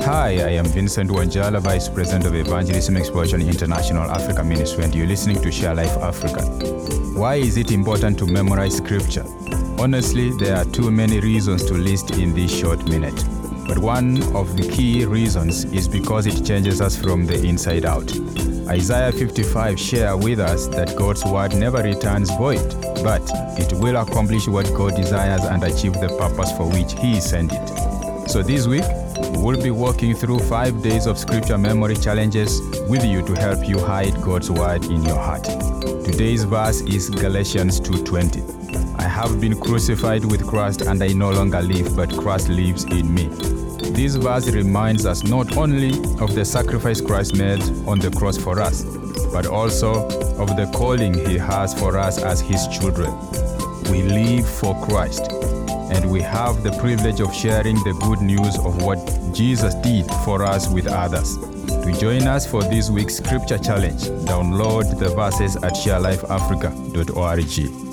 Hi, I am Vincent Wanjala, Vice President of Evangelism Explosion International Africa Ministry, and you're listening to Share Life Africa. Why is it important to memorize scripture? Honestly, there are too many reasons to list in this short minute. But one of the key reasons is because it changes us from the inside out. Isaiah 55 share with us that God's word never returns void, but it will accomplish what God desires and achieve the purpose for which He sent it. So this week, we will be walking through five days of scripture memory challenges with you to help you hide God's word in your heart. Today's verse is Galatians 2:20. I have been crucified with Christ and I no longer live, but Christ lives in me. This verse reminds us not only of the sacrifice Christ made on the cross for us, but also of the calling he has for us as his children. We live for Christ, and we have the privilege of sharing the good news of what Jesus did for us with others. To join us for this week's scripture challenge, download the verses at sharelifeafrica.org.